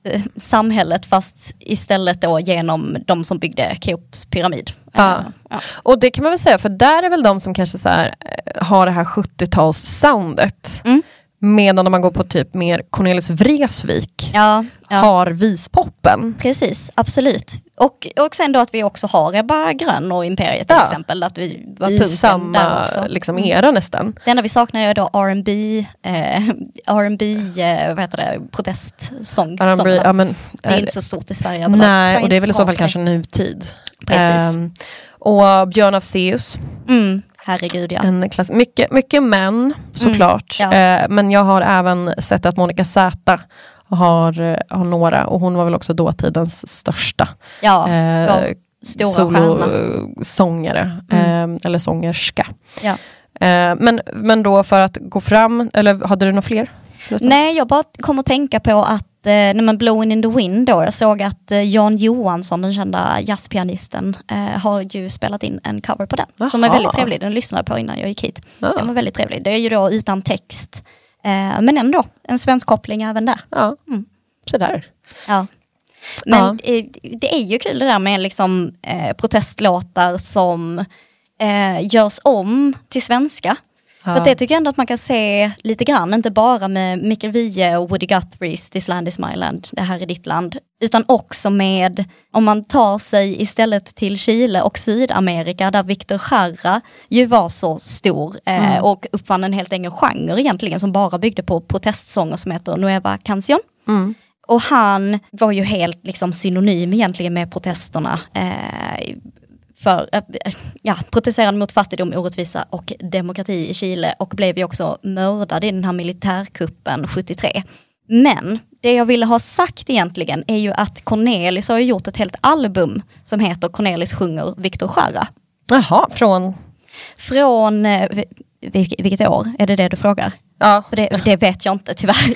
eh, samhället fast istället då genom de som byggde Keops pyramid. Ja. Eh, ja. Och det kan man väl säga, för där är väl de som kanske så här, eh, har det här 70-tals-soundet. Mm. Medan om man går på typ mer Cornelis Vreeswijk, Ja, ja. har vispoppen. precis, absolut. Och, och sen då att vi också har Ebba Grön och Imperiet till Ja. exempel. Att vi var I samma liksom, era nästan. Det enda vi saknar är då R&B, eh, R&B eh, vad heter det, protestsång. Ja, men, Det är eh, inte så stort i Sverige. nej, Sverige och det är väl i så fall kanske nutid. Precis. Ehm, och Björn Afzelius. Mm, herregud ja. en klass, mycket, mycket män såklart. Mm, ja. Eh, men jag har även sett att Monica Z har, eh, har några, och hon var väl också dåtidens största. Ja, eh, solosångare, Mm. eh, eller sångerska. Ja. Eh, men, men då för att gå fram, eller hade du några fler? förresten? Nej, jag bara kom att tänka på att eh, nej men Blowing in the wind då, jag såg att eh, Jan Johansson, den kända jazzpianisten, eh, har ju spelat in en cover på den. Som är väldigt trevlig, den lyssnade jag på innan jag gick hit. Ja. Den var väldigt trevlig. Det är ju då utan text. Eh, men ändå, en svensk koppling även där. Ja, Mm. sådär. Ja. Men eh, det är ju kul det där med liksom, eh, protestlåtar som eh, görs om till svenska. För att det tycker jag ändå att man kan se lite grann, inte bara med Mikael Wiehe och Woody Guthrie's This land is my land, det här är ditt land, utan också med, om man tar sig istället till Chile och Sydamerika där Victor Jara ju var så stor eh, Mm. och uppfann en helt egen genre egentligen som bara byggde på protestsånger som heter Nueva Canción. Mm. Och han var ju helt liksom synonym egentligen med protesterna. Eh, för, eh, ja, protesterade mot fattigdom, orättvisa och demokrati i Chile och blev ju också mördad i den här militärkuppen 73. Men det jag ville ha sagt egentligen är ju att Cornelis har gjort ett helt album som heter Cornelis sjunger Victor Jara. Jaha, från... Från, eh, vil- vilket år? Är det det du frågar? Ja. För det, det vet jag inte tyvärr.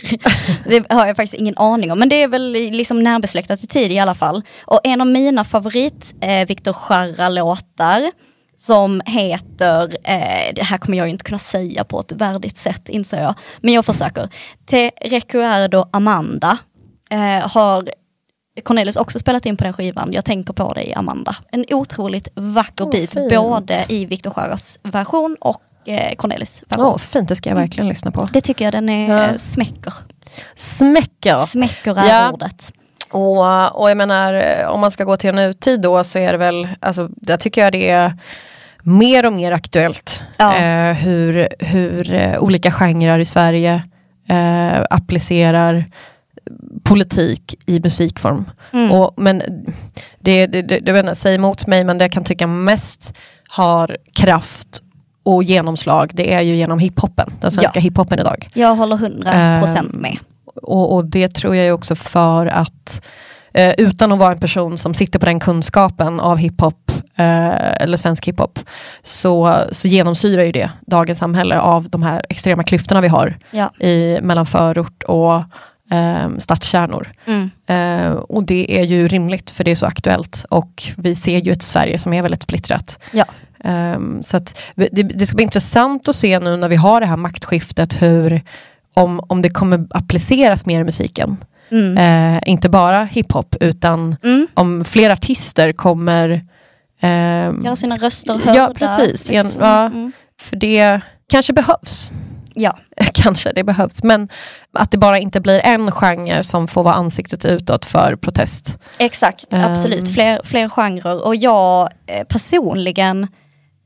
Det har jag faktiskt ingen aning om. Men det är väl liksom närbesläktat i tid i alla fall. Och en av mina favorit eh, Victor Jara-låtar som heter, eh, det här kommer jag ju inte kunna säga på ett värdigt sätt inser jag, men jag försöker. Te recuerdo Amanda eh, har Cornelis också spelat in på den skivan, Jag tänker på dig Amanda. En otroligt vacker Åh, bit, fint. både i Victor Jaras version och eh, Cornelis version. Åh, fint, det ska jag verkligen lyssna på. Det tycker jag den är Ja. eh, smäcker. Smäcker. Smäcker är Ja. ordet. Och, och jag menar, om man ska gå till nutid då så är det väl, alltså där tycker jag det är mer och mer aktuellt Ja. eh, hur, hur eh, olika genrer i Sverige eh, applicerar politik i musikform. Mm. Och, men det, det, det, det säg emot mig, men det jag kan tycka mest har kraft och genomslag, det är ju genom hiphopen, den svenska Ja. hiphopen idag. Jag håller 100% Ehm, med. Och, och det tror jag ju också för att eh, utan att vara en person som sitter på den kunskapen av hiphop eh, eller svensk hiphop så, så genomsyrar ju det dagens samhälle av de här extrema klyftorna vi har Ja. i, mellan förort och eh, stadskärnor. Mm. Eh, och det är ju rimligt för det är så aktuellt och vi ser ju ett Sverige som är väldigt splittrat. Ja. Ehm, så att det, det ska bli intressant att se nu när vi har det här maktskiftet hur om, om det kommer appliceras mer i musiken. Mm. Eh, inte bara hiphop utan Mm. om fler artister kommer ehm, Göra sina röster hörda. Ja precis, liksom. ja, Mm. för det kanske behövs. ja. kanske det behövs, men att det bara inte blir en genre som får vara ansiktet utåt för protest. Exakt, Ehm. absolut. Fler, fler genrer. Och jag eh, personligen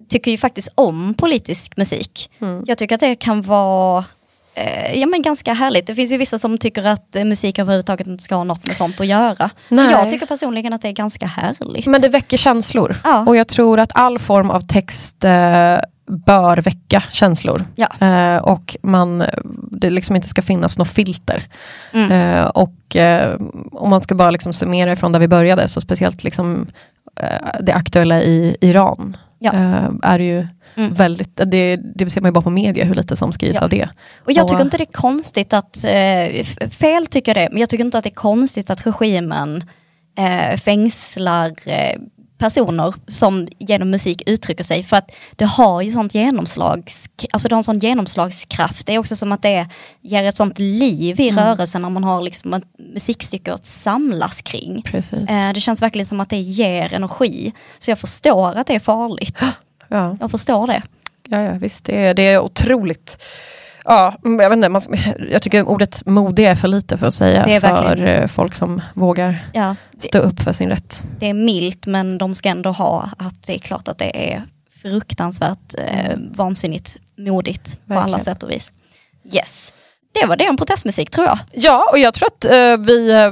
tycker ju faktiskt om politisk musik. Mm. Jag tycker att det kan vara eh, ja, men ganska härligt. Det finns ju vissa som tycker att eh, musik överhuvudtaget inte ska ha något med sånt att göra. Nej. jag tycker personligen att det är ganska härligt. Men det väcker känslor. Ja. Och jag tror att all form av text eh, bör väcka känslor. Ja. Eh, och man, det liksom inte ska finnas något filter. Mm. Eh, och eh, om man ska bara liksom summera ifrån där vi började, så speciellt liksom, eh, det aktuella i Iran. Ja. eh, är ju Mm. väldigt, det, det ser man ju bara på media hur lite som skrivs Ja. av det. Och jag tycker Och- inte det är konstigt att, eh, fel tycker jag det, men jag tycker inte att det är konstigt att regimen eh, fängslar eh, personer som genom musik uttrycker sig för att det har ju sånt genomslags, alltså det har en sån genomslagskraft. Det är också som att det ger ett sånt liv i Mm. rörelsen när man har liksom ett musikstycke att samlas kring. Precis. Eh, det känns verkligen som att det ger energi. Så jag förstår att det är farligt. Ja. Jag förstår det. Ja, ja visst, det är, det är otroligt. Ja, mm, jag, vet inte, man, jag tycker ordet modig är för lite för att säga Det är för verkligen- eh, folk som vågar Ja, stå upp för sin rätt. det är milt men de ska ändå ha att det är klart att det är fruktansvärt eh, vansinnigt modigt på alla Verkligen. sätt och vis. Yes. Det var det om protestmusik tror jag. Ja, och jag tror att eh, vi eh,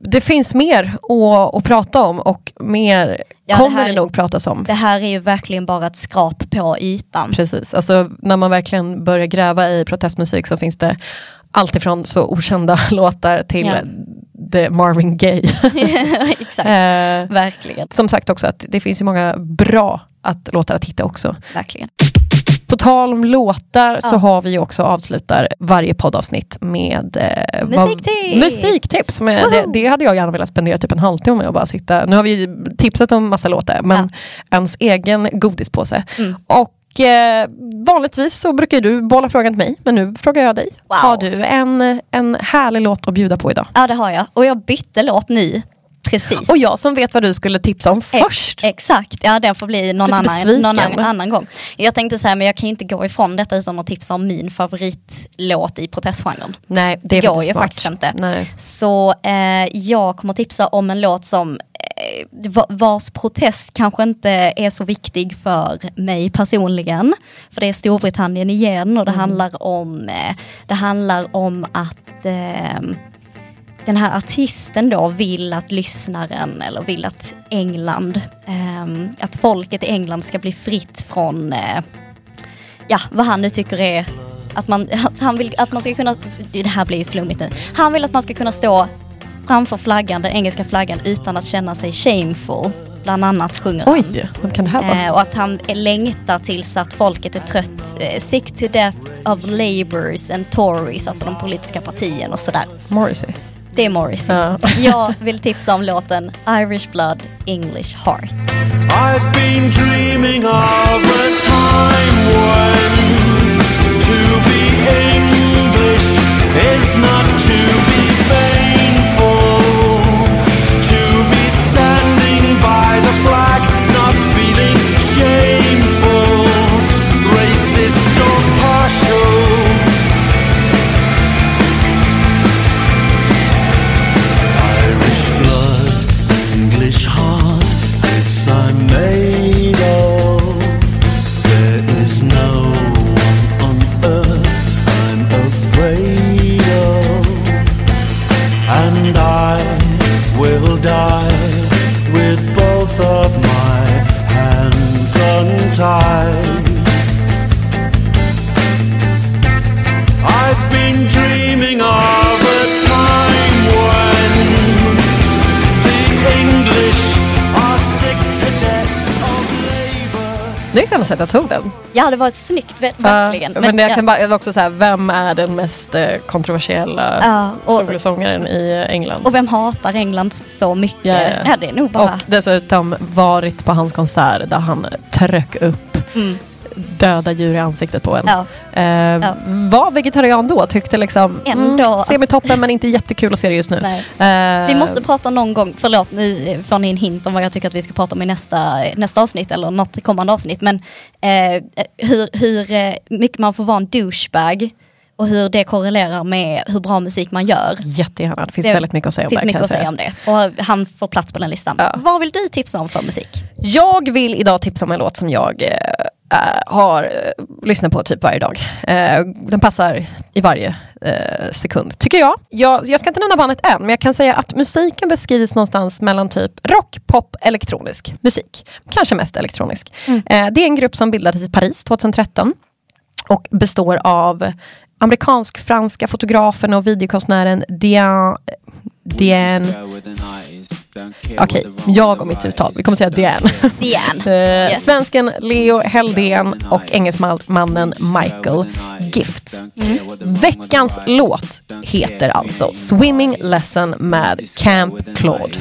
det finns mer att, att prata om och mer Ja, kommer det det, här- nog pratas om. Det här är ju verkligen bara ett skrap på ytan. Precis, alltså när man verkligen börjar gräva i protestmusik så finns det allt ifrån så okända låtar till Ja. the Marvin Gaye. Exakt, Eh, verkligen. som sagt också att det finns ju många bra att, låtar att hitta också. verkligen. På tal om låtar så Ja. har vi också avslutar varje poddavsnitt med eh, vad- Musiktips! musiktips. Med, det, det hade jag gärna velat spendera typ en halvtimme med och bara sitta. Nu har vi tipsat om massa låtar men ens egen godispåse. Mm. Och eh, vanligtvis så brukar du bolla frågan till mig men nu frågar jag dig. Wow. Har du en, en härlig låt att bjuda på idag? Ja det har jag. Och jag bytte låt nu. Precis. Och jag som vet vad du skulle tipsa om Ex- först. Exakt, ja den får bli någon, annan, någon annan, gång. Jag tänkte säga men jag kan ju inte gå ifrån detta utan att tipsa om min favoritlåt i protestgenren. Nej, det är går faktiskt ju smart. faktiskt inte. Nej. Så eh, jag kommer tipsa om en låt som eh, va- vars protest kanske inte är så viktig för mig personligen. För det är Storbritannien igen och det handlar om eh, det handlar om att eh, den här artisten då vill att lyssnaren eller vill att England, eh, att folket i England ska bli fritt från eh, ja, vad han nu tycker är att man, att han vill att man ska kunna, det här blir ju flummigt nu, han vill att man ska kunna stå framför flaggan, den engelska flaggan utan att känna sig shameful. Bland annat sjunger han. Oj, vad kan det här vara? Eh, och att han längtar tills att folket är trött, eh, sick to death of labours and tories, alltså de politiska partierna och sådär. Morrissey. Det är Morrissey. Ja. Jag vill tipsa om låten Irish Blood, English Heart. I've been dreaming of a time when to be English is not to be painful. To be standing by the flag, not feeling shameful, Snyggt ändå sätt jag tog den. Ja det var snyggt, ver- verkligen. Ja, men det jag ja. kan bara, jag också säga, vem är den mest eh, kontroversiella och- solosångaren i England? Och vem hatar England så mycket? Ja, ja. Ja, det är nog bara... Och dessutom varit på hans konsert där han tryck upp Mm. Döda djur i ansiktet på en. Ja. Eh, Ja. Var vegetarian då, tyckte liksom Ändå mm, semitoppen men inte jättekul att se det just nu. Eh, Vi måste prata någon gång, förlåt nu får ni en hint om vad jag tycker att vi ska prata om i nästa, nästa avsnitt eller något kommande avsnitt. Men eh, hur, hur eh, mycket man får vara en douchebag och hur det korrelerar med hur bra musik man gör. Jättegärna, det finns Det väldigt mycket att säga om finns det. mycket att säga om det. Och han får plats på den listan. Ja. Vad vill du tipsa om för musik? Jag vill idag tipsa om en låt som jag eh, har eh, lyssnat på typ varje dag. Eh, den passar i varje sekund, tycker jag. jag. Jag ska inte nämna bandet än, men jag kan säga att musiken beskrivs någonstans mellan typ rock, pop, elektronisk musik. Kanske mest elektronisk. Mm. Det är en grupp som bildades i Paris 2013 och består av amerikansk-franska fotografen och videokonstnären Diane, Diane Okej, jag och mitt uttal. Vi kommer säga Diane. Diane. Eh, Yes. Svensken Leo Heldén och engelsmannen Michael Gift. Veckans låt heter alltså Swimming Lesson med Camp Claude.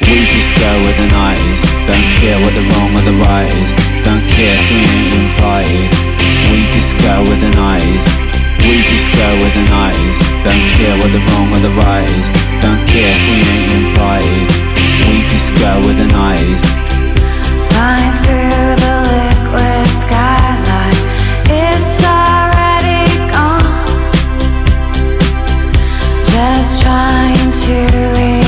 We just go with the 90s. Don't care what the wrong or the right is. Don't care if we ain't invited. We just go with the 90s. We just go with the 90s. Don't care what the wrong or the right is. Don't care if we ain't invited. We with the 90s. Flying through the liquid skyline, it's already gone. Just trying to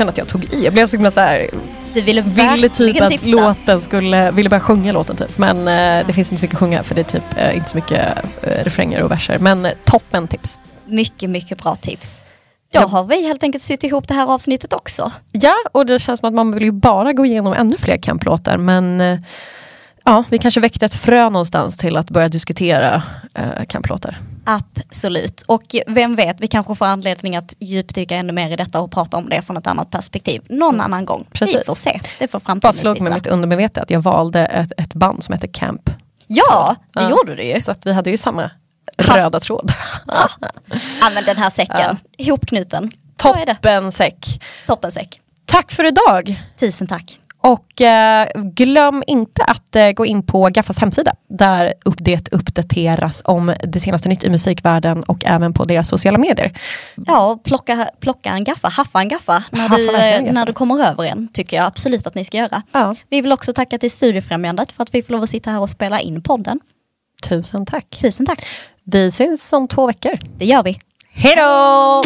känner att jag tog i. Jag blev så himla så här, Du ville ville typ att tipsa. låten skulle, ville börja sjunga låten typ. Men eh, det finns inte så mycket att sjunga för det är typ eh, inte så mycket eh, refränger och verser. Men eh, toppen tips. Mycket, mycket bra tips. Då Ja. har vi helt enkelt sytt ihop det här avsnittet också. Ja, och det känns som att man vill ju bara gå igenom ännu fler camplåtar men eh, ja, vi kanske väckte ett frö någonstans till att börja diskutera eh. Absolut. Och vem vet, vi kanske får anledning att djupdyka ännu mer i detta och prata om det från ett annat perspektiv någon annan gång. Vi Precis. får se. Det får framtiden slog med mitt undermedvetna att jag valde ett, ett band som heter Camp. Ja, det Ja. gjorde du ju. Så vi hade ju samma röda tråd. Använd den här säcken, ihopknuten. Så är det. Toppen säck. Tack för idag! Tusen tack. Och eh, glöm inte att eh, gå in på Gaffas hemsida där upp det uppdateras om det senaste nytt i musikvärlden och även på deras sociala medier. Ja, plocka, plocka en gaffa, haffa en gaffa när, Haffa du, eh, gaffa. när du kommer över en. Tycker jag absolut att ni ska göra. Ja. Vi vill också tacka till Studiefrämjandet för att vi får lov att sitta här och spela in podden. Tusen tack. Tusen tack. Vi syns om två veckor. Det gör vi. Hej då!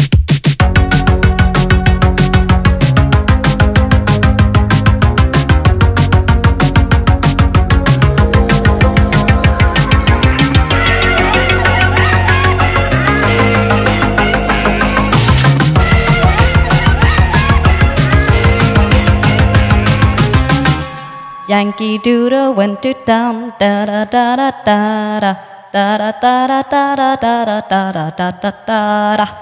Yankee Doodle went down, da da da da da da da da da da da da da da da da da da.